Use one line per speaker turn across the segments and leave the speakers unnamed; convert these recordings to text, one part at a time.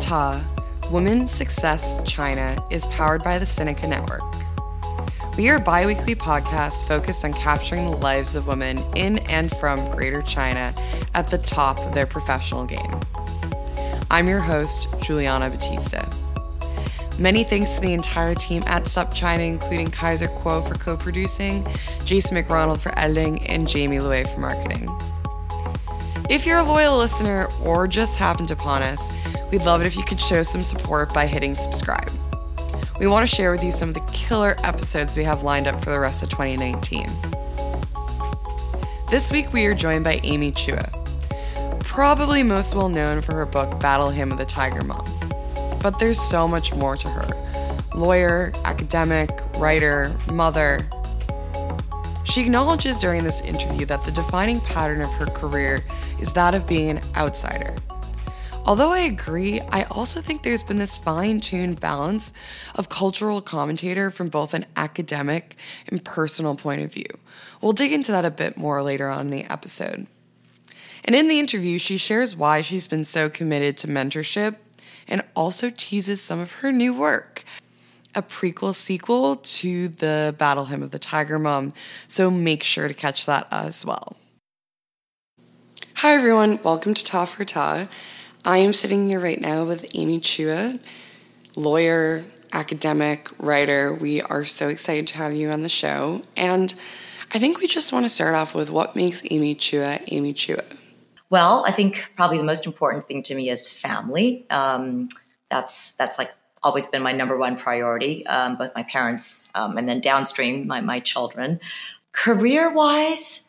Ta, Women's Success China is powered by the Sinica Network. We are a bi weekly podcast focused on capturing the lives of women in and from Greater China at the top of their professional game. I'm your host, Juliana Batista. Many thanks to the entire team at Sup China, including Kaiser Kuo for co producing, Jason McRonald for editing, and Jamie Louay for marketing. If you're a loyal listener or just happened upon us, we'd love it if you could show some support by hitting subscribe. We want to share with you some of the killer episodes we have lined up for the rest of 2019. This week we are joined by Amy Chua, probably most well known for her book Battle Hymn of the Tiger Mom. But there's so much more to her lawyer, academic, writer, mother. She acknowledges during this interview that the defining pattern of her career is that of being an outsider. Although I agree, I also think there's been this fine tuned balance of cultural commentator from both an academic and personal point of view. We'll dig into that a bit more later on in the episode. And in the interview, she shares why she's been so committed to mentorship and also teases some of her new work a prequel sequel to the Battle Hymn of the Tiger Mom, so make sure to catch that as well. Hi everyone, welcome to Ta for Ta. I am sitting here right now with Amy Chua, lawyer, academic, writer. We are so excited to have you on the show. And I think we just want to start off with what makes Amy Chua Amy Chua.
Well, I think probably the most important thing to me is family. Um, that's that's like always been my number one priority. Um, both my parents um, and then downstream my my children. Career wise,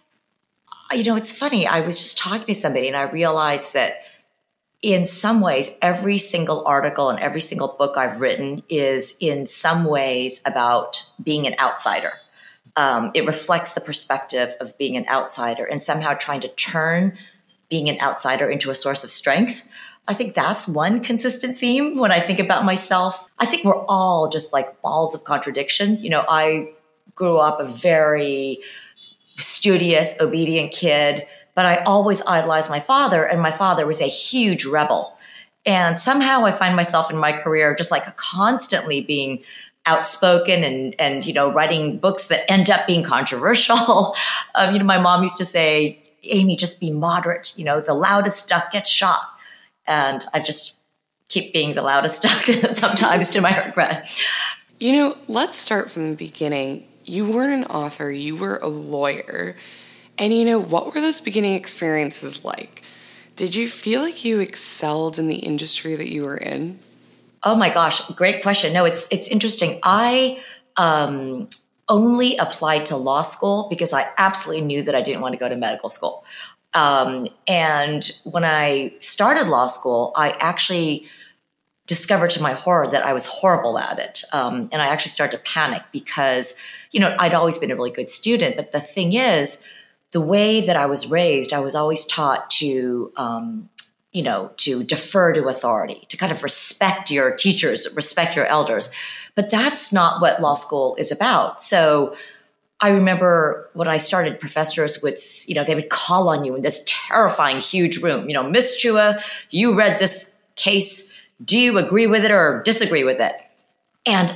you know, it's funny. I was just talking to somebody and I realized that in some ways, every single article and every single book I've written is in some ways about being an outsider. Um, it reflects the perspective of being an outsider and somehow trying to turn being an outsider into a source of strength. I think that's one consistent theme when I think about myself. I think we're all just like balls of contradiction. You know, I grew up a very studious, obedient kid but I always idolized my father, and my father was a huge rebel. And somehow I find myself in my career just like constantly being outspoken and and you know writing books that end up being controversial. um, you know, my mom used to say, "Amy, just be moderate. You know, the loudest duck gets shot." And I just keep being the loudest duck sometimes to my regret.
You know, let's start from the beginning. You weren't an author; you were a lawyer. And you know, what were those beginning experiences like? Did you feel like you excelled in the industry that you were in?
Oh my gosh, great question. No, it's it's interesting. I um, only applied to law school because I absolutely knew that I didn't want to go to medical school. Um, and when I started law school, I actually discovered to my horror that I was horrible at it. Um, and I actually started to panic because, you know, I'd always been a really good student. But the thing is, the way that I was raised, I was always taught to, um, you know, to defer to authority, to kind of respect your teachers, respect your elders. But that's not what law school is about. So I remember when I started, professors would, you know, they would call on you in this terrifying, huge room. You know, Miss Chua, you read this case. Do you agree with it or disagree with it? And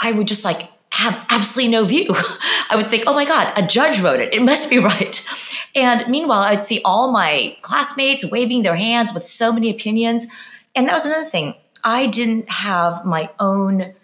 I would just like have absolutely no view. I would think, oh my God, a judge wrote it. It must be right. And meanwhile, I'd see all my classmates waving their hands with so many opinions. And that was another thing. I didn't have my own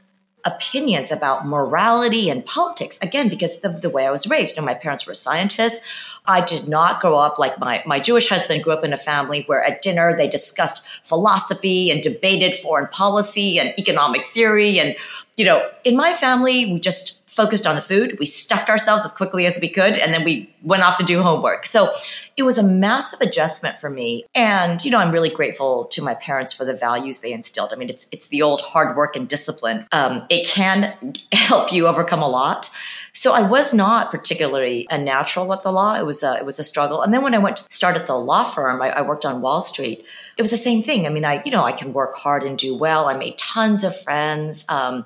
opinions about morality and politics, again, because of the way I was raised. You know, my parents were scientists. I did not grow up like my, my Jewish husband grew up in a family where at dinner they discussed philosophy and debated foreign policy and economic theory and you know, in my family, we just focused on the food. We stuffed ourselves as quickly as we could, and then we went off to do homework. So it was a massive adjustment for me. And, you know, I'm really grateful to my parents for the values they instilled. I mean, it's, it's the old hard work and discipline. Um, it can help you overcome a lot. So I was not particularly a natural at the law. It was a, it was a struggle. And then when I went to start at the law firm, I, I worked on Wall Street. It was the same thing. I mean, I, you know, I can work hard and do well. I made tons of friends. Um,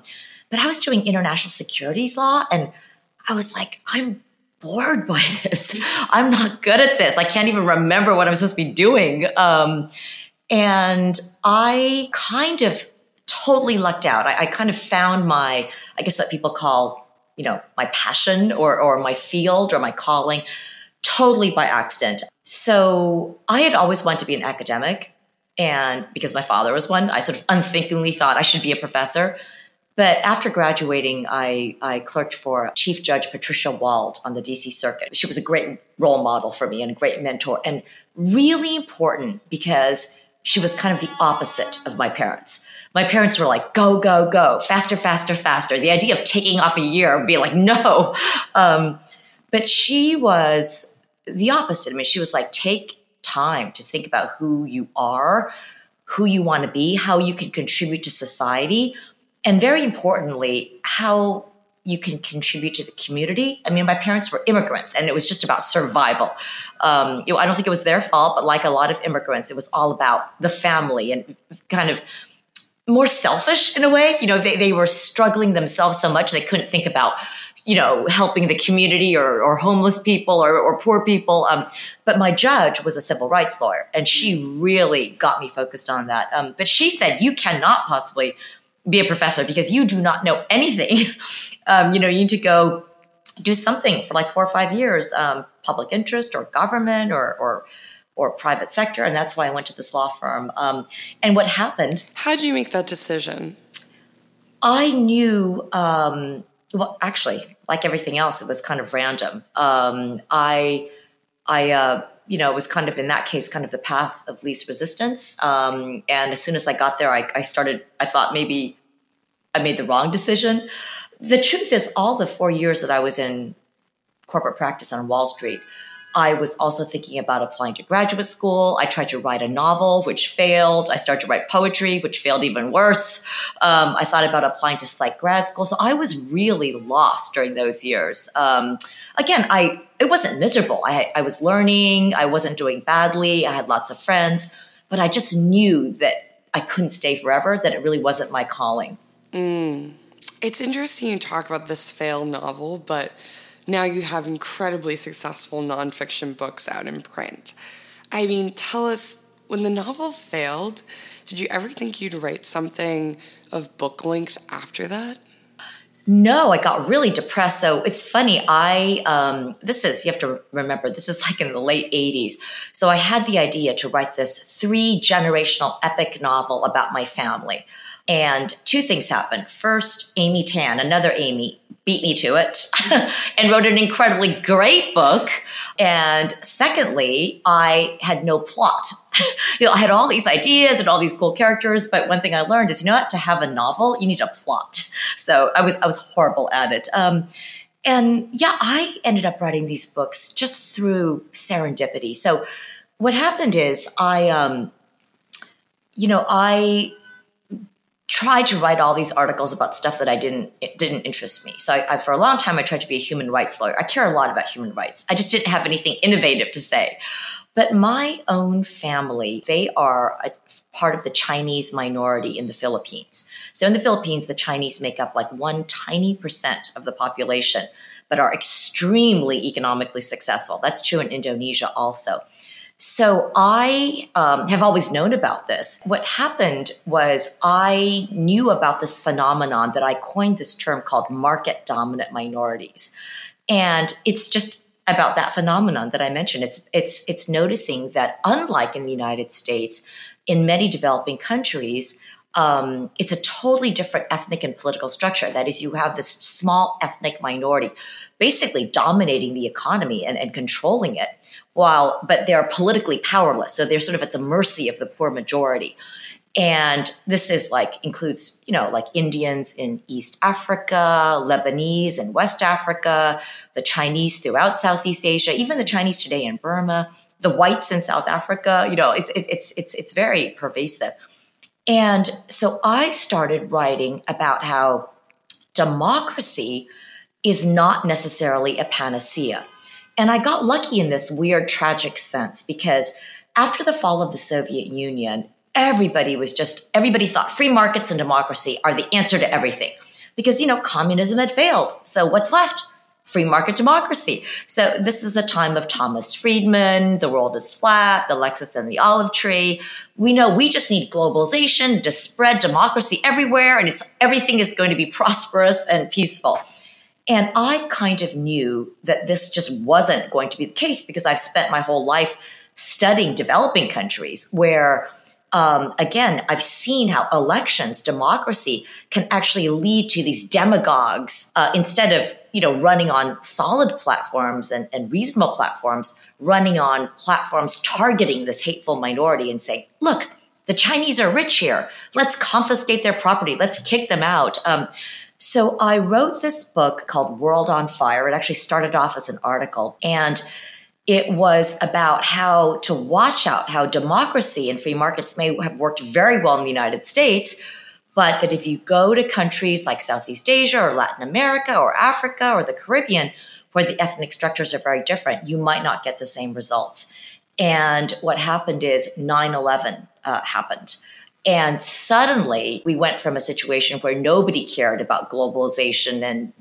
but I was doing international securities law and I was like, I'm bored by this. I'm not good at this. I can't even remember what I'm supposed to be doing. Um, And I kind of totally lucked out. I, I kind of found my, I guess what people call, you know, my passion or, or my field or my calling totally by accident. So I had always wanted to be an academic. And because my father was one, I sort of unthinkingly thought I should be a professor. But after graduating, I, I clerked for Chief Judge Patricia Wald on the DC Circuit. She was a great role model for me and a great mentor, and really important because she was kind of the opposite of my parents. My parents were like, go, go, go, faster, faster, faster. The idea of taking off a year would be like, no. Um, but she was the opposite. I mean, she was like, take time to think about who you are, who you want to be, how you can contribute to society and very importantly, how you can contribute to the community. I mean, my parents were immigrants, and it was just about survival. Um, I don't think it was their fault, but like a lot of immigrants, it was all about the family and kind of more selfish in a way. You know, they, they were struggling themselves so much they couldn't think about, you know, helping the community or, or homeless people or, or poor people. Um, but my judge was a civil rights lawyer, and she really got me focused on that. Um, but she said, you cannot possibly be a professor because you do not know anything. um, you know, you need to go do something for like four or five years, um, public interest or government or, or or private sector, and that's why I went to this law firm. Um, and what happened?
How did you make that decision?
I knew. Um, well, actually, like everything else, it was kind of random. Um, I, I, uh, you know, was kind of in that case, kind of the path of least resistance. Um, and as soon as I got there, I, I started. I thought maybe I made the wrong decision. The truth is, all the four years that I was in corporate practice on Wall Street, I was also thinking about applying to graduate school. I tried to write a novel, which failed. I started to write poetry, which failed even worse. Um, I thought about applying to psych grad school. So I was really lost during those years. Um, again, I it wasn't miserable. I, I was learning. I wasn't doing badly. I had lots of friends, but I just knew that I couldn't stay forever. That it really wasn't my calling.
Mm. It's interesting you talk about this failed novel, but now you have incredibly successful nonfiction books out in print. I mean, tell us when the novel failed, did you ever think you'd write something of book length after that?
No, I got really depressed. So it's funny. I, um, this is, you have to remember, this is like in the late 80s. So I had the idea to write this three generational epic novel about my family. And two things happened. First, Amy Tan, another Amy, beat me to it and wrote an incredibly great book. And secondly, I had no plot. you know, I had all these ideas and all these cool characters, but one thing I learned is, you know what, to have a novel, you need a plot. So I was I was horrible at it. Um, and yeah, I ended up writing these books just through serendipity. So what happened is I um, you know, I tried to write all these articles about stuff that I didn't didn't interest me. So I, I, for a long time I tried to be a human rights lawyer. I care a lot about human rights. I just didn't have anything innovative to say. But my own family, they are a part of the Chinese minority in the Philippines. So in the Philippines, the Chinese make up like one tiny percent of the population, but are extremely economically successful. That's true in Indonesia also. So I um, have always known about this. What happened was I knew about this phenomenon that I coined this term called market dominant minorities. And it's just about that phenomenon that I mentioned. It's it's it's noticing that unlike in the United States, in many developing countries, um, it's a totally different ethnic and political structure. That is, you have this small ethnic minority basically dominating the economy and, and controlling it while but they're politically powerless. So they're sort of at the mercy of the poor majority. And this is like includes you know like indians in east africa lebanese in west africa the chinese throughout southeast asia even the chinese today in burma the whites in south africa. You know it's it's it's it's very pervasive. And so i started writing about how democracy is not necessarily a panacea and I got lucky in this weird, tragic sense because after the fall of the Soviet Union, everybody was just, everybody thought free markets and democracy are the answer to everything because, you know, communism had failed. So what's left? free market democracy. So this is the time of Thomas Friedman, the world is flat, the Lexus and the olive tree. We know we just need globalization to spread democracy everywhere and it's everything is going to be prosperous and peaceful. And I kind of knew that this just wasn't going to be the case because I've spent my whole life studying developing countries where um, again, I've seen how elections, democracy, can actually lead to these demagogues uh, instead of you know running on solid platforms and, and reasonable platforms, running on platforms targeting this hateful minority and saying, "Look, the Chinese are rich here. Let's confiscate their property. Let's kick them out." Um, so I wrote this book called World on Fire. It actually started off as an article and it was about how to watch out how democracy and free markets may have worked very well in the United States, but that if you go to countries like Southeast Asia or Latin America or Africa or the Caribbean, where the ethnic structures are very different, you might not get the same results. And what happened is 9 11 uh, happened. And suddenly we went from a situation where nobody cared about globalization and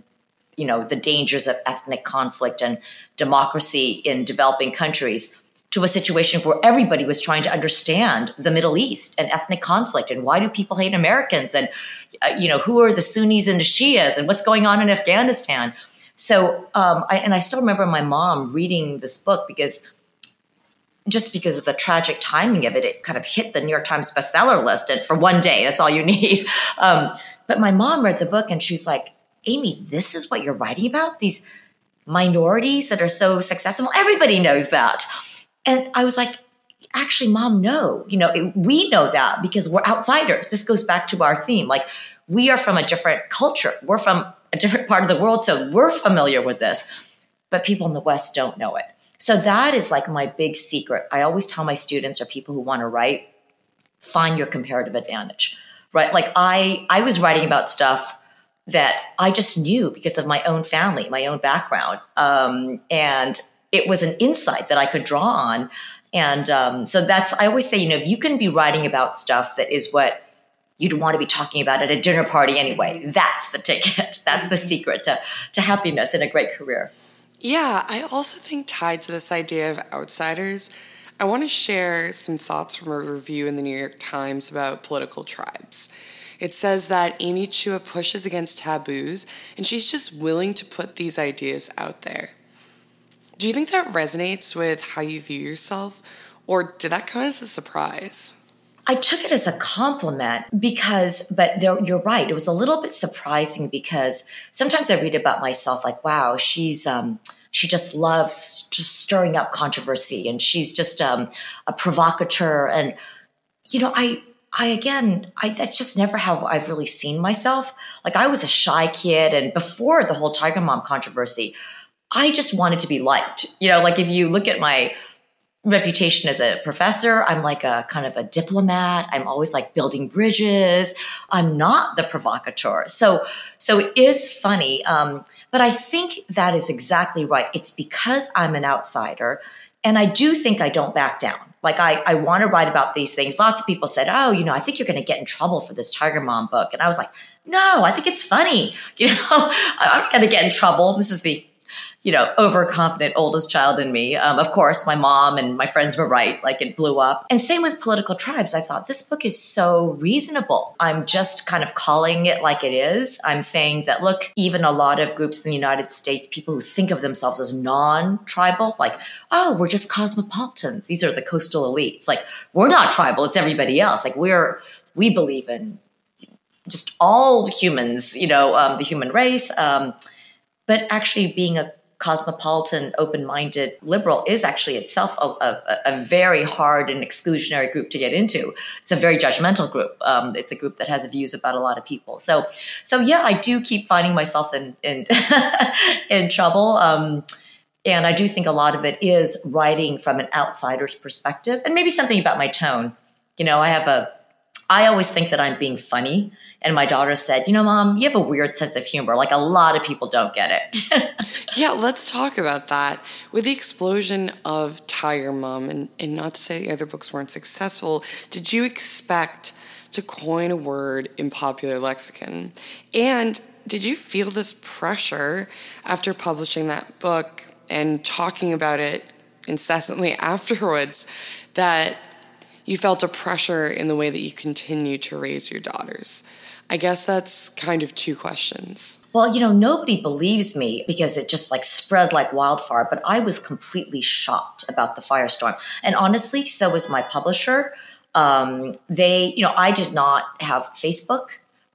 you know the dangers of ethnic conflict and democracy in developing countries to a situation where everybody was trying to understand the Middle East and ethnic conflict and why do people hate Americans and uh, you know who are the Sunnis and the Shias and what's going on in Afghanistan. So um, I, and I still remember my mom reading this book because just because of the tragic timing of it, it kind of hit the New York Times bestseller list and for one day. That's all you need. Um, but my mom read the book and she's like, Amy, this is what you're writing about? These minorities that are so successful? Everybody knows that. And I was like, actually, mom, no. You know, it, we know that because we're outsiders. This goes back to our theme. Like, we are from a different culture, we're from a different part of the world. So we're familiar with this, but people in the West don't know it. So that is like my big secret. I always tell my students or people who want to write, find your comparative advantage, right? Like I, I was writing about stuff that I just knew because of my own family, my own background. Um, and it was an insight that I could draw on. And um, so that's, I always say, you know, if you can be writing about stuff that is what you'd want to be talking about at a dinner party anyway, that's the ticket. That's the secret to, to happiness and a great career.
Yeah, I also think tied to this idea of outsiders, I want to share some thoughts from a review in the New York Times about political tribes. It says that Amy Chua pushes against taboos and she's just willing to put these ideas out there. Do you think that resonates with how you view yourself, or did that come as a surprise?
I took it as a compliment because, but there, you're right. It was a little bit surprising because sometimes I read about myself like, wow, she's, um, she just loves just stirring up controversy and she's just um, a provocateur. And, you know, I, I again, I, that's just never how I've really seen myself. Like I was a shy kid, and before the whole Tiger Mom controversy, I just wanted to be liked. You know, like if you look at my reputation as a professor, I'm like a kind of a diplomat. I'm always like building bridges. I'm not the provocateur. So, so it is funny. Um, but I think that is exactly right. It's because I'm an outsider, and I do think I don't back down. Like I, I want to write about these things. Lots of people said, "Oh, you know, I think you're going to get in trouble for this Tiger Mom book," and I was like, "No, I think it's funny. You know, I'm not going to get in trouble. This is the you know, overconfident oldest child in me. Um, of course, my mom and my friends were right. Like it blew up. And same with political tribes. I thought this book is so reasonable. I'm just kind of calling it like it is. I'm saying that, look, even a lot of groups in the United States, people who think of themselves as non tribal, like, oh, we're just cosmopolitans. These are the coastal elites. Like, we're not tribal. It's everybody else. Like, we're, we believe in just all humans, you know, um, the human race. Um, but actually being a cosmopolitan, open minded liberal is actually itself a, a, a, very hard and exclusionary group to get into. It's a very judgmental group. Um, it's a group that has views about a lot of people. So, so yeah, I do keep finding myself in in, in trouble. Um, and I do think a lot of it is writing from an outsider's perspective, and maybe something about my tone. You know, I have a I always think that I'm being funny. And my daughter said, You know, mom, you have a weird sense of humor. Like a lot of people don't get it.
yeah, let's talk about that. With the explosion of Tiger Mom, and, and not to say the other books weren't successful, did you expect to coin a word in popular lexicon? And did you feel this pressure after publishing that book and talking about it incessantly afterwards that you felt a pressure in the way that you continue to raise your daughters? I guess that's kind of two questions.
Well, you know, nobody believes me because it just like spread like wildfire, but I was completely shocked about the firestorm. And honestly, so was my publisher. Um, they, you know, I did not have Facebook.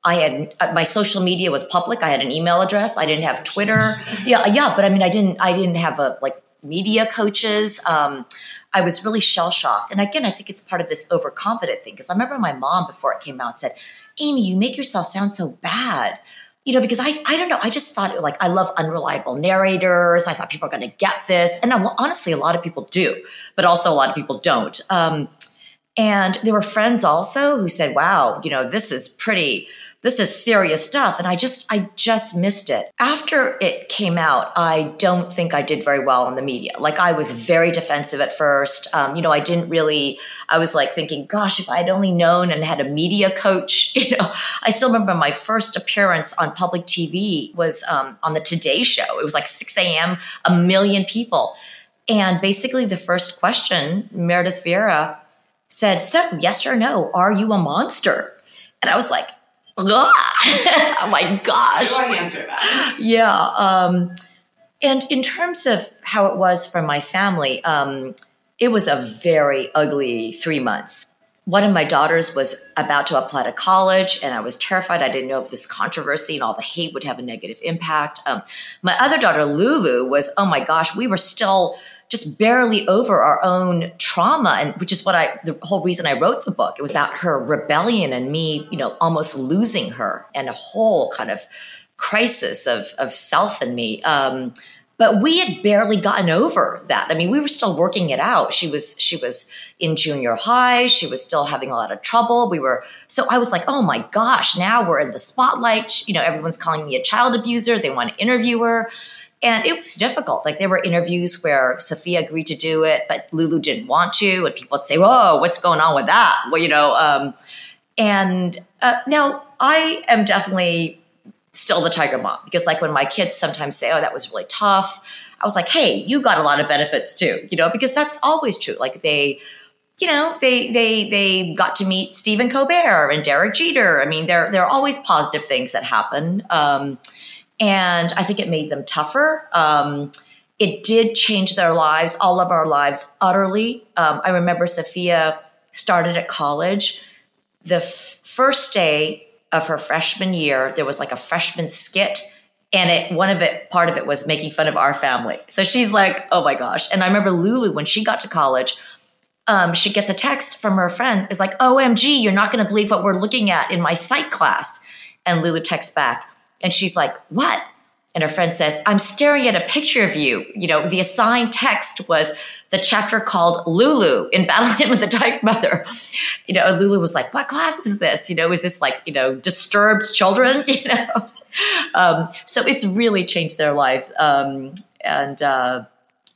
I had uh, my social media was public. I had an email address. I didn't have Twitter. Yeah, yeah, but I mean, I didn't. I didn't have a like media coaches. Um, I was really shell shocked. And again, I think it's part of this overconfident thing because I remember my mom before it came out said, "Amy, you make yourself sound so bad." you know, because I, I don't know, I just thought like I love unreliable narrators. I thought people are going to get this, and honestly, a lot of people do, but also a lot of people don't. Um, and there were friends also who said, "Wow, you know, this is pretty." This is serious stuff and i just i just missed it. After it came out i don't think i did very well in the media. Like i was very defensive at first. Um, you know i didn't really i was like thinking gosh if i'd only known and had a media coach you know. I still remember my first appearance on public tv was um, on the today show. It was like 6 a.m a million people. And basically the first question meredith vieira said so yes or no are you a monster? And i was like oh my gosh.
How do I answer that?
Yeah. Um, and in terms of how it was for my family, um, it was a very ugly three months. One of my daughters was about to apply to college, and I was terrified. I didn't know if this controversy and all the hate would have a negative impact. Um, my other daughter, Lulu, was, oh my gosh, we were still just barely over our own trauma. And which is what i the whole reason i wrote the book it was about her rebellion and me you know almost losing her and a whole kind of crisis of of self and me. Um, but we had barely gotten over that. I mean we were still working it out. She was she was in junior high. She was still having a lot of trouble. We were so i was like oh my gosh now we're in the spotlight. You know everyone's calling me a child abuser. They want to interview her and it was difficult. Like there were interviews where Sophia agreed to do it, but Lulu didn't want to, and people would say, "Whoa, what's going on with that?" Well, you know. Um, and uh, now I am definitely still the tiger mom because, like, when my kids sometimes say, "Oh, that was really tough," I was like, "Hey, you got a lot of benefits too," you know, because that's always true. Like they you know, they they they got to meet Stephen Colbert and Derek Jeter. I mean, there there are always positive things that happen. Um, and I think it made them tougher. Um, it did change their lives, all of our lives, utterly. Um, I remember Sophia started at college. The f- first day of her freshman year, there was like a freshman skit, and it one of it part of it was making fun of our family. So she's like, "Oh my gosh!" And I remember Lulu when she got to college. Um, she gets a text from her friend. Is like, "OMG, you're not going to believe what we're looking at in my psych class." And Lulu texts back, and she's like, What? And her friend says, I'm staring at a picture of you. You know, the assigned text was the chapter called Lulu in Battling with the Tiger Mother. You know, Lulu was like, What class is this? You know, is this like, you know, disturbed children? You know? Um, so it's really changed their lives. Um, and, uh,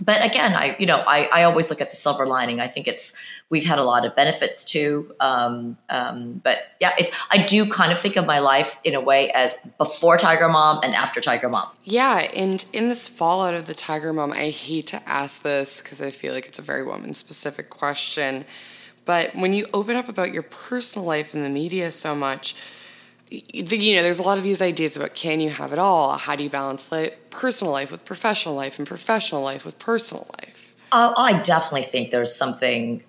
but again, I you know I, I always look at the silver lining. I think it's we've had a lot of benefits too. Um, um, but yeah, it, I do kind of think of my life in a way as before Tiger Mom and after Tiger Mom.
Yeah, and in this fallout of the Tiger Mom, I hate to ask this because I feel like it's a very woman specific question. But when you open up about your personal life in the media so much, you know, there's a lot of these ideas about can you have it all? How do you balance life, personal life with professional life and professional life with personal life?
Uh, I definitely think there's something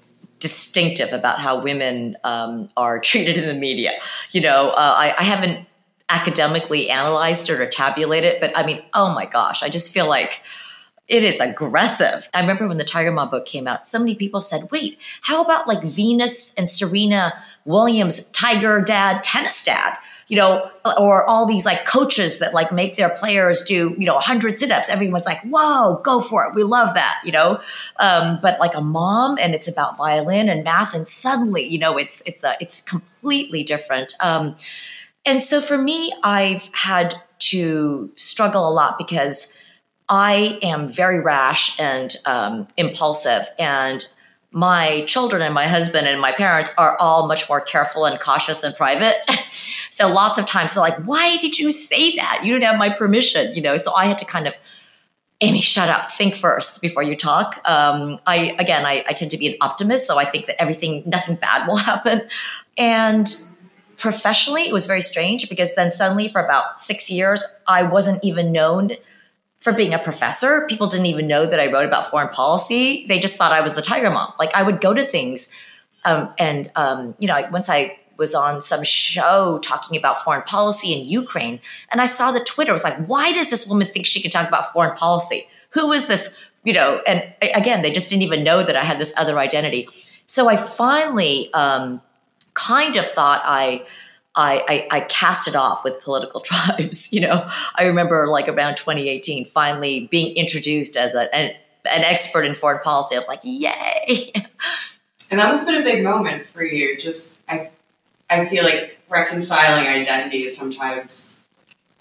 distinctive about how women um, are treated in the media. You know, uh, I, I haven't academically analyzed it or tabulated it, but I mean, oh my gosh, I just feel like it is aggressive. I remember when the Tiger Mom book came out, so many people said, wait, how about like Venus and Serena Williams, Tiger Dad, Tennis Dad? You know, or all these like coaches that like make their players do, you know, 100 sit ups. Everyone's like, whoa, go for it. We love that, you know. Um, but like a mom and it's about violin and math, and suddenly, you know, it's, it's, a, it's completely different. Um, and so for me, I've had to struggle a lot because I am very rash and um, impulsive. And my children and my husband and my parents are all much more careful and cautious and private. so lots of times they're like, why did you say that? You didn't have my permission, you know? So I had to kind of, Amy, shut up, think first before you talk. Um, I, again, I, I tend to be an optimist. So I think that everything, nothing bad will happen. And professionally, it was very strange because then suddenly for about six years, I wasn't even known for being a professor. People didn't even know that I wrote about foreign policy. They just thought I was the tiger mom. Like I would go to things, um, and um, you know, once I was on some show talking about foreign policy in Ukraine, and I saw the Twitter was like, why does this woman think she can talk about foreign policy? Who is this? You know, and again, they just didn't even know that I had this other identity. So I finally um, kind of thought I I, I, I cast it off with political tribes. You know, I remember like around 2018, finally being introduced as a, an, an expert in foreign policy. I was like, yay.
And that must have been a big moment for you. Just, I, I feel like reconciling identity is sometimes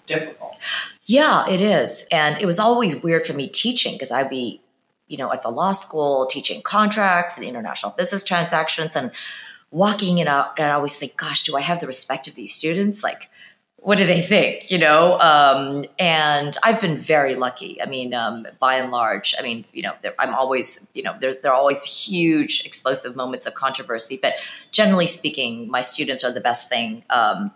difficult.
Yeah, it is. And it was always weird for me teaching because I'd be, you know, at the law school teaching contracts and international business transactions. And walking it out and I always think, gosh, do I have the respect of these students? Like, what do they think? You know? Um, and I've been very lucky. I mean, um, by and large, I mean, you know, I'm always, you know, there's, there are always huge explosive moments of controversy, but generally speaking, my students are the best thing, um,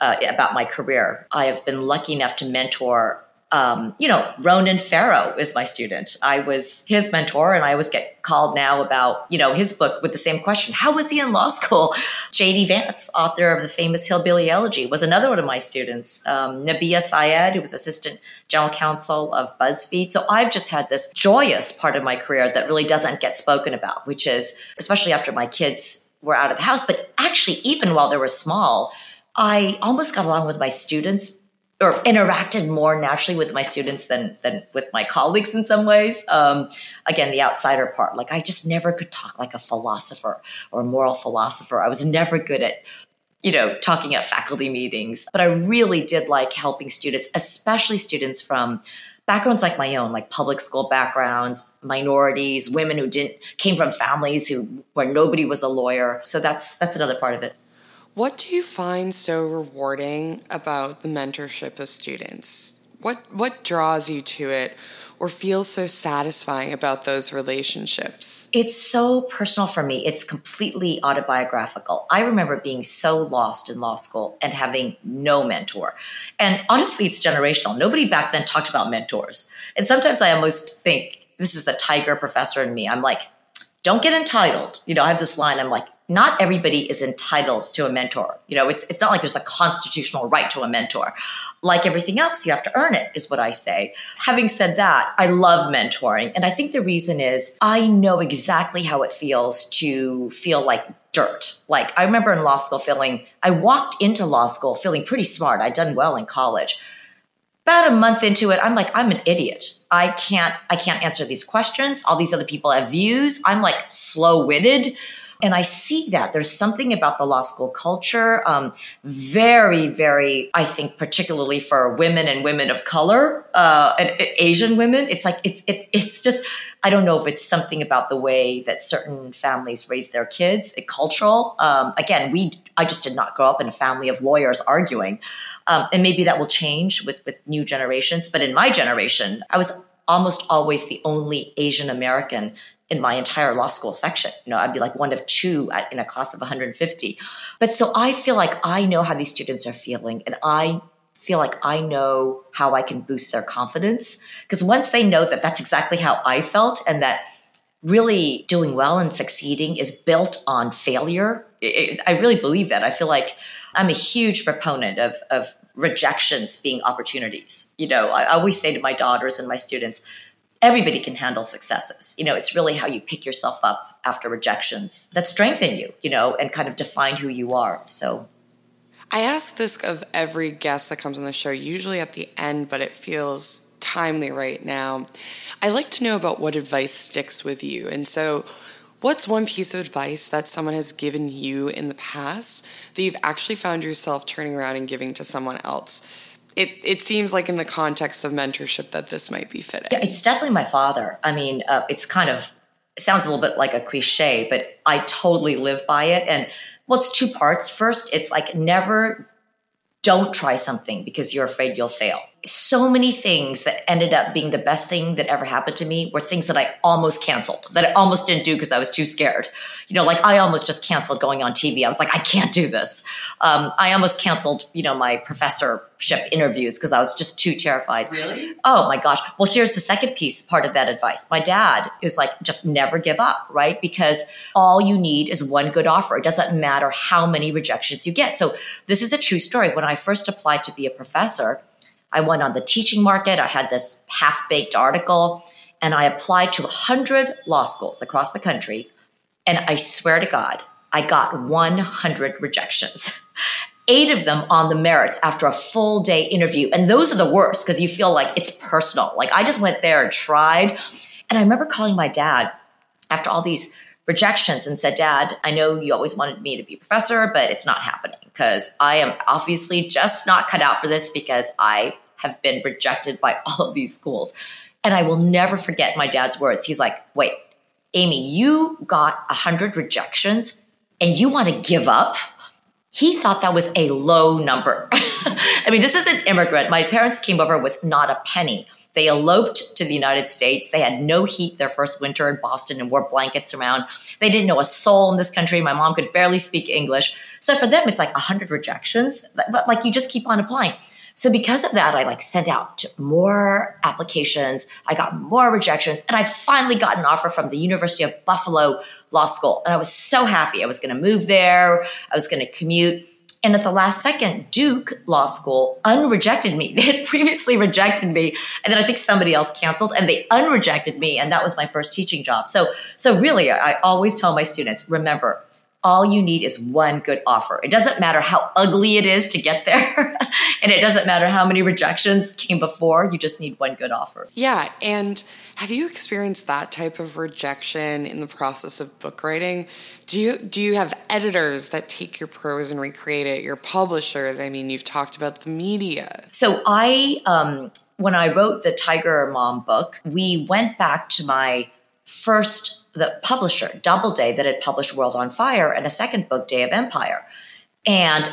uh, about my career. I have been lucky enough to mentor um, you know, Ronan Farrow is my student. I was his mentor, and I always get called now about, you know, his book with the same question How was he in law school? J.D. Vance, author of the famous Hillbilly Elegy, was another one of my students. Um, Nabiha Syed, who was assistant general counsel of BuzzFeed. So I've just had this joyous part of my career that really doesn't get spoken about, which is, especially after my kids were out of the house, but actually, even while they were small, I almost got along with my students or interacted more naturally with my students than than with my colleagues in some ways. Um, again, the outsider part, like I just never could talk like a philosopher or a moral philosopher. I was never good at you know talking at faculty meetings, but I really did like helping students, especially students from backgrounds like my own, like public school backgrounds, minorities, women who didn't came from families who where nobody was a lawyer. So that's that's another part of it.
What do you find so rewarding about the mentorship of students? What what draws you to it or feels so satisfying about those relationships?
It's so personal for me. It's completely autobiographical. I remember being so lost in law school and having no mentor. And honestly, it's generational. Nobody back then talked about mentors. And sometimes I almost think this is the tiger professor in me. I'm like, don't get entitled. You know, I have this line. I'm like, not everybody is entitled to a mentor. You know, it's it's not like there's a constitutional right to a mentor. Like everything else, you have to earn it, is what I say. Having said that, I love mentoring. And I think the reason is I know exactly how it feels to feel like dirt. Like I remember in law school feeling, I walked into law school feeling pretty smart. I'd done well in college. About a month into it, I'm like, I'm an idiot. I can't, I can't answer these questions. All these other people have views. I'm like slow witted. And I see that there's something about the law school culture, um, very, very, I think, particularly for women and women of color, uh, and, and Asian women. It's like, it's, it, it's just, I don't know if it's something about the way that certain families raise their kids, it, cultural. Um, again, we, I just did not grow up in a family of lawyers arguing. Um, and maybe that will change with, with new generations. But in my generation, I was almost always the only Asian American in my entire law school section. You know, I'd be like one of two at, in a class of 150. But so I feel like I know how these students are feeling and I feel like I know how I can boost their confidence. Because once they know that that's exactly how I felt and that really doing well and succeeding is built on failure, it, I really believe that. I feel like I'm a huge proponent of, of rejections being opportunities. You know, I always say to my daughters and my students, everybody can handle successes. You know, it's really how you pick yourself up after rejections that strengthen you, you know, and kind of define who you are. So
I ask this of every guest that comes on the show, usually at the end, but it feels timely right now. I like to know about what advice sticks with you. And so, what's one piece of advice that someone has given you in the past that you've actually found yourself turning around and giving to someone else? It, it seems like in the context of mentorship that this might be fitting.
Yeah, it's definitely my father. I mean, uh, it's kind of sounds a little bit like a cliche, but I totally live by it. And well, it's two parts. First, it's like never don't try something because you're afraid you'll fail. So many things that ended up being the best thing that ever happened to me were things that I almost canceled, that I almost didn't do because I was too scared. You know, like I almost just canceled going on TV. I was like, I can't do this. Um, I almost canceled, you know, my professorship interviews because I was just too terrified.
Really?
Oh my gosh. Well, here's the second piece, part of that advice. My dad is like, just never give up, right? Because all you need is one good offer. It doesn't matter how many rejections you get. So this is a true story. When I first applied to be a professor, I went on the teaching market. I had this half baked article and I applied to 100 law schools across the country. And I swear to God, I got 100 rejections. Eight of them on the merits after a full day interview. And those are the worst because you feel like it's personal. Like I just went there and tried. And I remember calling my dad after all these rejections and said, Dad, I know you always wanted me to be a professor, but it's not happening because I am obviously just not cut out for this because I have been rejected by all of these schools. And I will never forget my dad's words. He's like, wait, Amy, you got 100 rejections and you want to give up? He thought that was a low number. I mean, this is an immigrant. My parents came over with not a penny. They eloped to the United States. They had no heat their first winter in Boston and wore blankets around. They didn't know a soul in this country. My mom could barely speak English. So for them, it's like 100 rejections, but like you just keep on applying. So because of that, I like sent out more applications. I got more rejections and I finally got an offer from the University of Buffalo Law School. And I was so happy. I was going to move there. I was going to commute. And at the last second, Duke Law School unrejected me. They had previously rejected me, and then I think somebody else canceled, and they unrejected me, and that was my first teaching job. So, so really, I always tell my students: remember, all you need is one good offer. It doesn't matter how ugly it is to get there, and it doesn't matter how many rejections came before. You just need one good offer.
Yeah. And have you experienced that type of rejection in the process of book writing? Do you do you have editors that take your prose and recreate it? Your publishers? I mean, you've talked about the media.
So I, um, when I wrote the Tiger Mom book, we went back to my first the publisher, Doubleday, that had published World on Fire and a second book, Day of Empire. And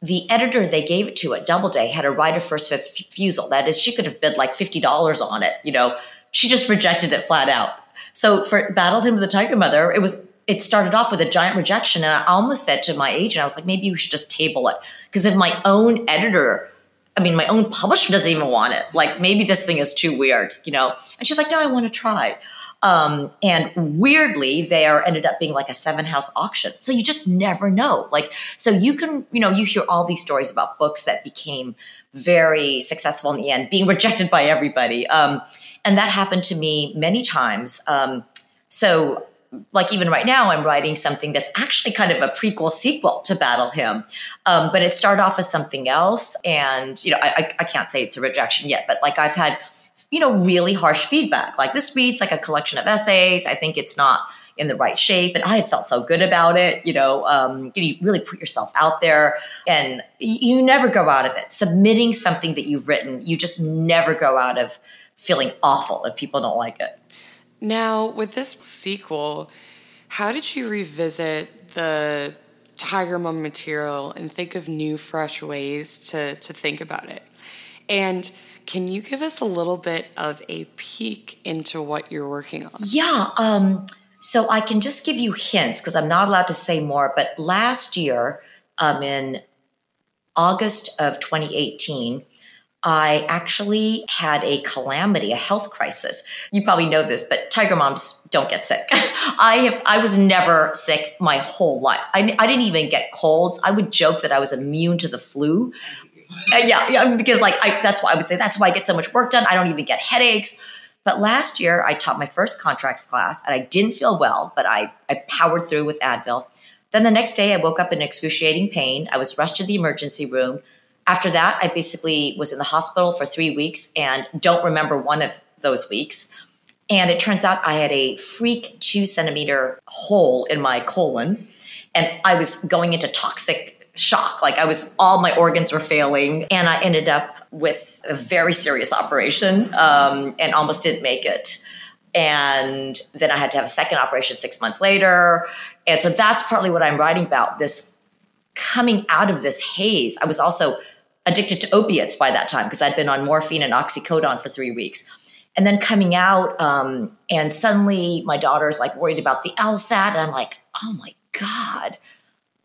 the editor they gave it to at Doubleday had a of first refusal. That is, she could have bid like $50 on it. You know, she just rejected it flat out. So for Battle Hymn of the Tiger Mother, it was it started off with a giant rejection. And I almost said to my agent, I was like, maybe you should just table it. Because if my own editor I mean, my own publisher doesn't even want it. Like, maybe this thing is too weird, you know? And she's like, no, I want to try. Um, and weirdly, there ended up being like a seven house auction. So you just never know. Like, so you can, you know, you hear all these stories about books that became very successful in the end, being rejected by everybody. Um, and that happened to me many times. Um, so, like even right now, I'm writing something that's actually kind of a prequel sequel to Battle Hymn, um, but it started off as something else. And you know, I, I can't say it's a rejection yet, but like I've had you know, really harsh feedback. Like this reads like a collection of essays. I think it's not in the right shape. And I had felt so good about it. You know, um, you really put yourself out there and you never go out of it. Submitting something that you've written, you just never go out of feeling awful if people don't like it.
Now, with this sequel, how did you revisit the Tiger Mom material and think of new, fresh ways to, to think about it? And can you give us a little bit of a peek into what you're working on?
Yeah. Um, so I can just give you hints because I'm not allowed to say more. But last year, um, in August of 2018, I actually had a calamity, a health crisis. You probably know this, but tiger moms don't get sick. I have, I was never sick my whole life. I, I didn't even get colds. I would joke that I was immune to the flu. Uh, yeah, yeah, because like I, that's why I would say that's why I get so much work done. I don't even get headaches. But last year, I taught my first contracts class, and I didn't feel well, but I I powered through with Advil. Then the next day, I woke up in excruciating pain. I was rushed to the emergency room. After that, I basically was in the hospital for three weeks and don't remember one of those weeks. And it turns out I had a freak two centimeter hole in my colon, and I was going into toxic shock. Like I was, all my organs were failing, and I ended up with a very serious operation um, and almost didn't make it. And then I had to have a second operation six months later. And so that's partly what I'm writing about this coming out of this haze. I was also addicted to opiates by that time because I'd been on morphine and oxycodone for three weeks. And then coming out, um, and suddenly my daughter's like worried about the LSAT, and I'm like, oh my god,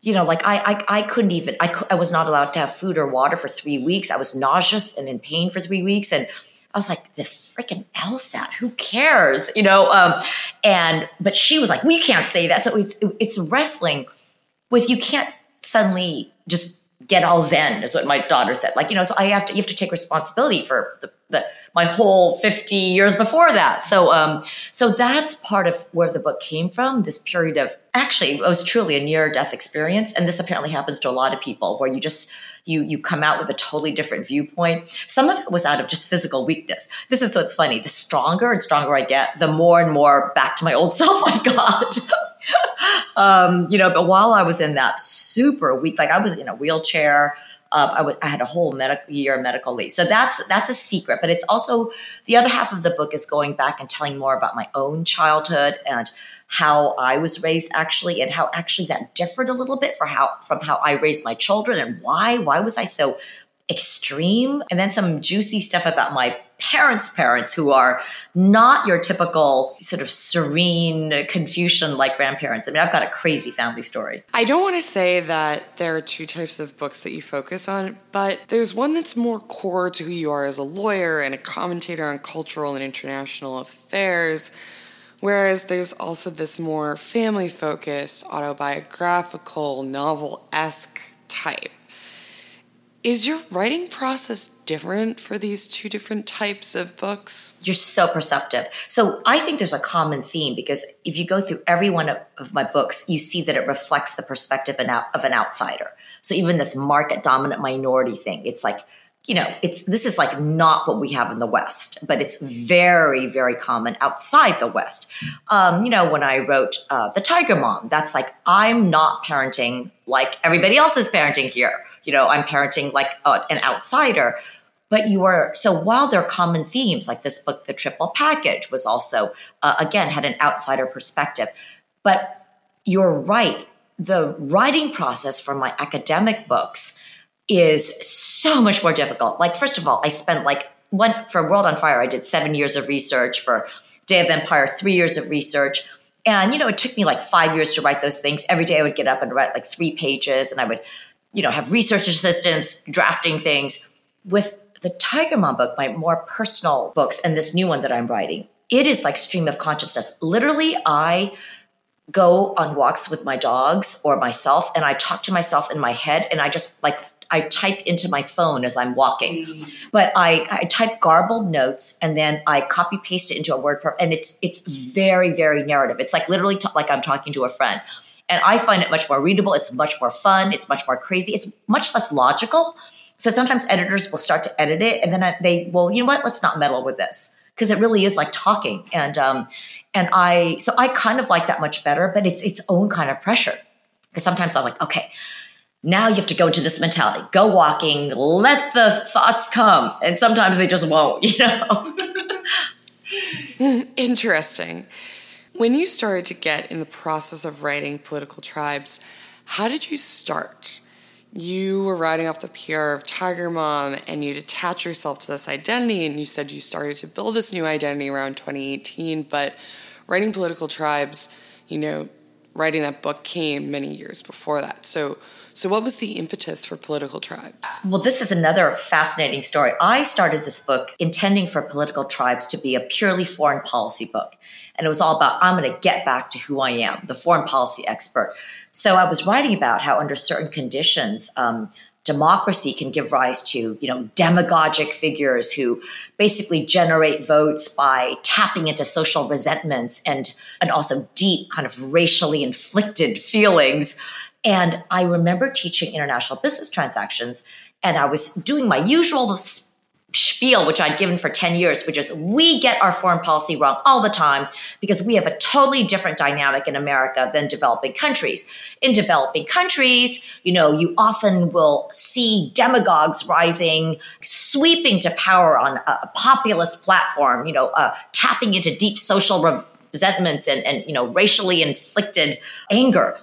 you know, like I, I, I couldn't even, I, I was not allowed to have food or water for three weeks. I was nauseous and in pain for three weeks, and I was like, the freaking LSAT, who cares, you know? Um, and but she was like, we can't say that. So it's it's wrestling with you can't suddenly just get all zen is what my daughter said like you know so i have to you have to take responsibility for the, the my whole 50 years before that. So um so that's part of where the book came from this period of actually it was truly a near death experience. And this apparently happens to a lot of people where you just you you come out with a totally different viewpoint. Some of it was out of just physical weakness. This is what's funny. The stronger and stronger i get the more and more back to my old self i got. Um, you know, but while I was in that super weak, like I was in a wheelchair, uh, I, w- I had a whole year medical leave. So that's that's a secret. But it's also the other half of the book is going back and telling more about my own childhood and how I was raised actually, and how actually that differed a little bit for how from how I raised my children and why why was I so extreme and then some juicy stuff about my parents' parents who are not your typical sort of serene Confucian like grandparents. I mean, I've got a crazy family story.
I don't want to say that there are two types of books that you focus on, but there's one that's more core to who you are as a lawyer and a commentator on cultural and international affairs. Whereas there's also this more family focused, autobiographical, novel esque type. Is your writing process different for these two different types of books?
You're so perceptive. So I think there's a common theme because if you go through every one of, my books, you see that it reflects the perspective of an outsider. So even this market dominant minority thing, it's like, you know, it's this is like not what we have in the West, but it's very, very common outside the West. Um, you know, when I wrote uh, the Tiger Mom, that's like I'm not parenting like everybody else is parenting here you know, I'm parenting like an outsider. But you are, so while there are common themes, like this book, The Triple Package, was also, uh, again, had an outsider perspective. But you're right. The writing process for my academic books is so much more difficult. Like, first of all, I spent like one for World on Fire, I did seven years of research. For Day of Empire, three years of research. And, you know, it took me like five years to write those things. Every day I would get up and write like three pages and I would you know, have research assistants drafting things. With the Tiger Mom book, my more personal books, and this new one that I'm writing, it is like stream of consciousness. Literally, I go on walks with my dogs or myself, and I talk to myself in my head, and I just like I type into my phone as I'm walking. Mm. But I, I type garbled notes and then I copy paste it into a word, and it's it's very very narrative. It's like literally t- like I'm talking to a friend. And I find it much more readable. It's much more fun. It's much more crazy. It's much less logical. So sometimes editors will start to edit it and then they, well, you know what? Let's not meddle with this because it really is like talking. And, um, and I, so I kind of like that much better, but it's its own kind of pressure. Because sometimes I'm like, okay, now you have to go into this mentality. Go walking, let the thoughts come. And sometimes they just won't, you know?
Interesting. When you started to get in the process of writing Political Tribes, how did you start? You were writing off the PR of Tiger Mom and you detach yourself to this identity, and you said you started to build this new identity around 2018. But writing Political Tribes, you know, writing that book came many years before that. So, so what was the impetus for Political Tribes?
Well, this is another fascinating story. I started this book intending for Political Tribes to be a purely foreign policy book. And it was all about, I'm going to get back to who I am, the foreign policy expert. So I was writing about how, under certain conditions, um, democracy can give rise to you know demagogic figures who basically generate votes by tapping into social resentments and and also deep kind of racially inflicted feelings and i remember teaching international business transactions and i was doing my usual spiel, which I'd given for 10 years, which is we get our foreign policy wrong all the time because we have a totally different dynamic in America than developing countries. In developing countries, you know, you often will see demagogues rising, sweeping to power on a populist platform, you know, uh, tapping into deep social resentments and, and, you know, racially inflicted anger.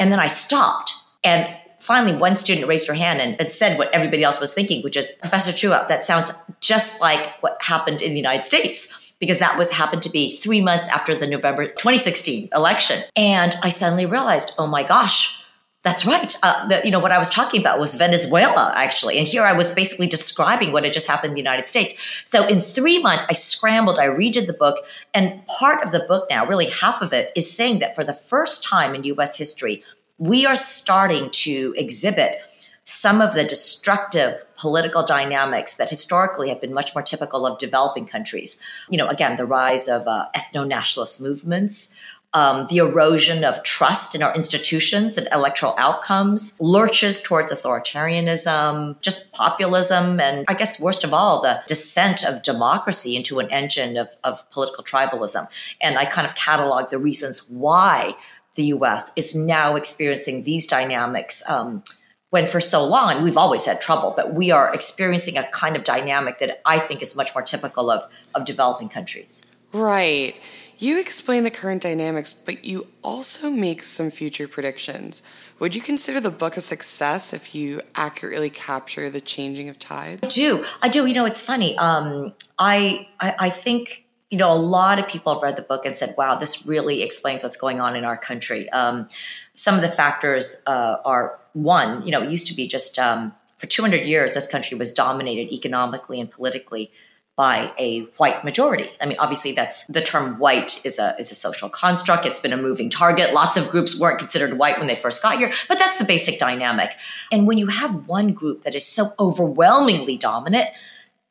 And then I stopped. And finally one student raised her hand and, and, said what everybody else was thinking, which is Professor Chua, uh, that sounds just like what happened in the United States. Because that was happened to be three months after the November 2016 election. And I suddenly realized, oh my gosh, that's right. Uh, the, you know, what I was talking about was Venezuela, actually. And here I was basically describing what had just happened in the United States. So in three months, I scrambled, I redid the book. And part of the book now, really half of it, is saying that for the first time in US history, we are starting to exhibit some of the destructive political dynamics that historically have been much more typical of developing countries. You know, again, the rise of uh, ethno nationalist movements, um, the erosion of trust in our institutions and electoral outcomes, lurches towards authoritarianism, just populism, and I guess worst of all, the descent of democracy into an engine of, of political tribalism. And I kind of catalog the reasons why the US is now experiencing these dynamics. Um, when for so long we've always had trouble, but we are experiencing a kind of dynamic that I think is much more typical of, of developing countries.
Right. You explain the current dynamics, but you also make some future predictions. Would you consider the book a success if you accurately capture the changing of tides?
I do. I do. You know, it's funny. Um, I, I I think you know, a lot of people have read the book and said, wow, this really explains what's going on in our country. Um, some of the factors uh, are one, you know, it used to be just um, for 200 years, this country was dominated economically and politically by a white majority. I mean, obviously, that's the term white is a is a social construct. It's been a moving target. Lots of groups weren't considered white when they first got here, but that's the basic dynamic. And when you have one group that is so overwhelmingly dominant,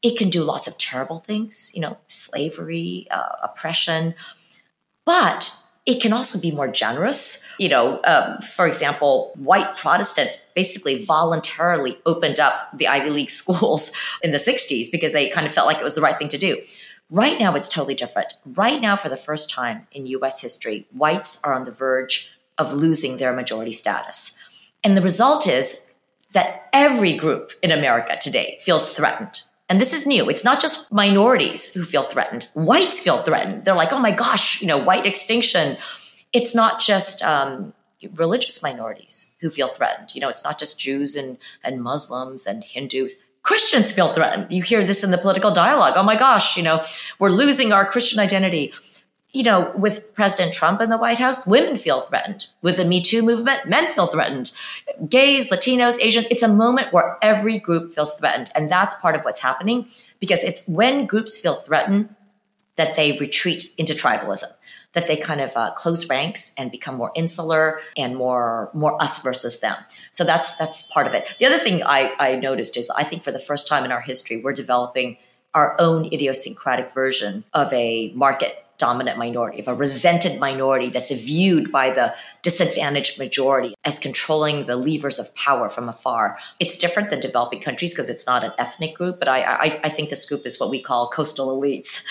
it can do lots of terrible things, you know, slavery, uh, oppression, but it can also be more generous. You know, um, for example, white Protestants basically voluntarily opened up the Ivy League schools in the 60s because they kind of felt like it was the right thing to do. Right now, it's totally different. Right now, for the first time in US history, whites are on the verge of losing their majority status. And the result is that every group in America today feels threatened and this is new. It's not just minorities who feel threatened. Whites feel threatened. They're like, oh my gosh, you know, white extinction. It's not just um, religious minorities who feel threatened. You know, it's not just Jews and, and Muslims and Hindus. Christians feel threatened. You hear this in the political dialogue. Oh my gosh, you know, we're losing our Christian identity you know, with President Trump in the White House, women feel threatened. With the Me Too movement, men feel threatened. Gays, Latinos, Asians, it's a moment where every group feels threatened. And that's part of what's happening because it's when groups feel threatened that they retreat into tribalism, that they kind of uh, close ranks and become more insular and more more us versus them. So that's that's part of it. The other thing I, I noticed is I think for the first time in our history, we're developing our own idiosyncratic version of a market dominant minority, of a resented minority that's viewed by the disadvantaged majority as controlling the levers of power from afar. It's different than developing countries because it's not an ethnic group, but I, I, I think this group is what we call coastal elites.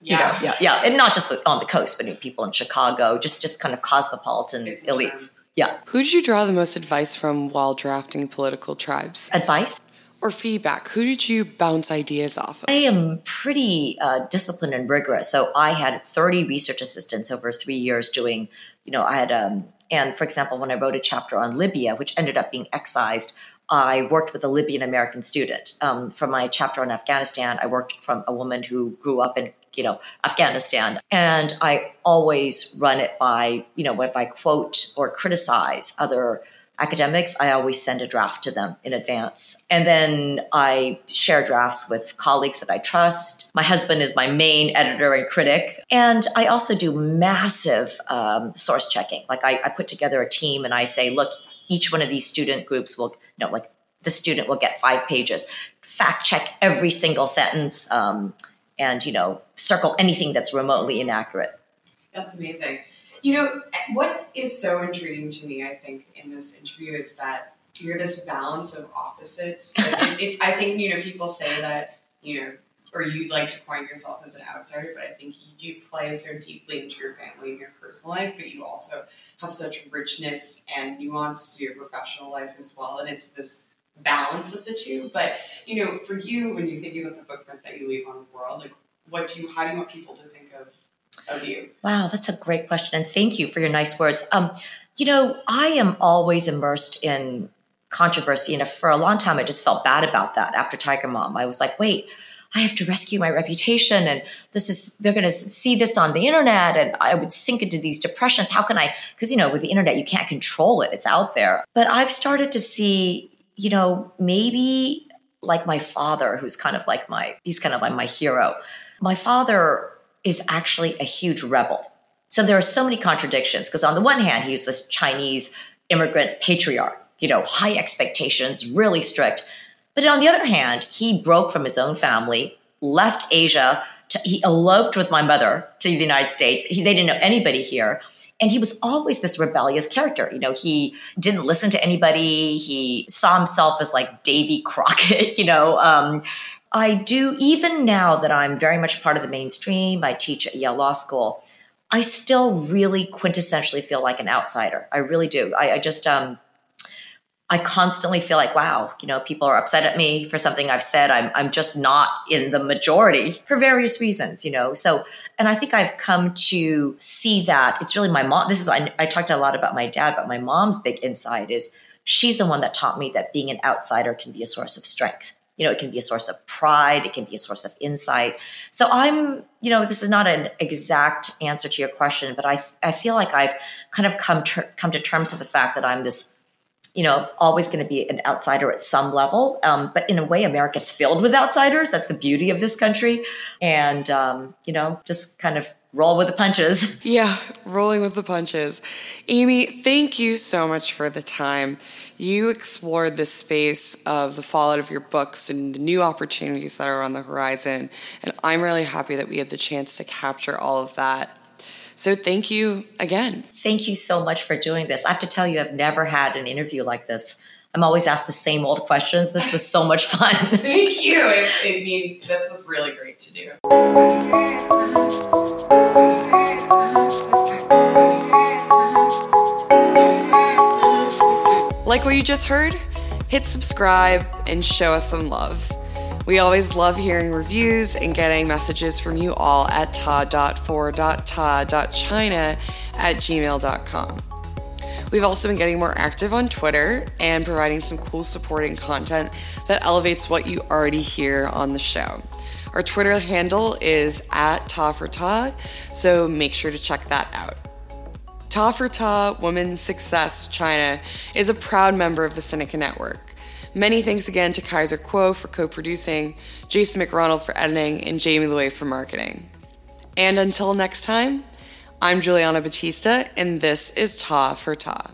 Yeah.
yeah, yeah, and not just on the coast, but people in Chicago, just just kind of cosmopolitan it's elites. Yeah.
Who did you draw the most advice from while drafting political tribes?
Advice?
Or feedback? Who did you bounce ideas off of?
I am pretty uh, disciplined and rigorous. So I had 30 research assistants over three years doing, you know, I had, um, and for example, when I wrote a chapter on Libya, which ended up being excised, I worked with a Libyan American student. Um, for my chapter on Afghanistan, I worked from a woman who grew up in you know Afghanistan, and I always run it by you know if I quote or criticize other academics, I always send a draft to them in advance. And then I share drafts with colleagues that I trust. My husband is my main editor and critic. And I also do massive um, source checking. Like I, I, put together a team and I say, look, each one of these student groups will, you know, like the student will get five pages. Fact check every single sentence um, and, you know, circle anything that's remotely inaccurate.
That's amazing. You know, what is so intriguing to me, I think, in this interview is that you're this balance of opposites. Like it, it, I think, you know, people say that you know, or you like to coin yourself as an outsider, but I think you do play so deeply into your family and your personal life, but you also have such richness and nuance to your professional life as well. And it's this balance of the two. But, you know, for you, when you think about the footprint that you leave on the world, like what do you, how do you want people to think of, of you?
Wow, that's a great question. And thank you for your nice words. Um, you know, I am always immersed in controversy. And for a long time, I just felt bad about that after Tiger Mom. I was like, wait, I have to rescue my reputation and this is they're going to see this on the internet and I would sink into these depressions. How can I cuz you know with the internet you can't control it. It's out there. But I've started to see, you know, maybe like my father who's kind of like my he's kind of like my hero. My father is actually a huge rebel. So there are so many contradictions because on the one hand he's this Chinese immigrant patriarch, you know, high expectations, really strict. But on the other hand, he broke from his own family, left Asia, to, he eloped with my mother to the United States. He, they didn't know anybody here. And he was always this rebellious character. You know, he didn't listen to anybody. He saw himself as like Davy Crockett, you know. Um, I do, even now that I'm very much part of the mainstream, I teach at Yale Law School, I still really quintessentially feel like an outsider. I really do. I, I just, um, I constantly feel like, wow, you know, people are upset at me for something I've said. I'm, I'm just not in the majority for various reasons, you know. So, and I think I've come to see that it's really my mom. This is, I, I talked a lot about my dad, but my mom's big insight is she's the one that taught me that being an outsider can be a source of strength. You know, it can be a source of pride, it can be a source of insight. So I'm, you know, this is not an exact answer to your question, but I, I feel like I've kind of come, ter- come to terms with the fact that I'm this you know, always going to be an outsider at some level. Um, but in a way, America's filled with outsiders. That's the beauty of this country. And, um, you know, just kind of roll with the punches.
Yeah, rolling with the punches. Amy, thank you so much for the time. You explored the space of the fallout of your books and the new opportunities that are on the horizon. And I'm really happy that we had the chance to capture all of that so thank you again.
Thank you so much for doing this. I have to tell you, I've never had an interview like this. I'm always asked the same old questions. This was so much fun.
Thank you. I, I mean, this was really great to do. Like what you just heard? Hit subscribe and show us some love. We always love hearing reviews and getting messages from you all at ta.for.ta.china at gmail.com. We've also been getting more active on Twitter and providing some cool supporting content that elevates what you already hear on the show. Our Twitter handle is at Ta for Ta, so make sure to check that out. Ta for Ta Women's Success China is a proud member of the Sinica Network. Many thanks again to Kaiser Kuo for co producing, Jason McRonald for editing, and Jamie Loy for marketing. And until next time, I'm Juliana Batista, and this is Ta for Ta.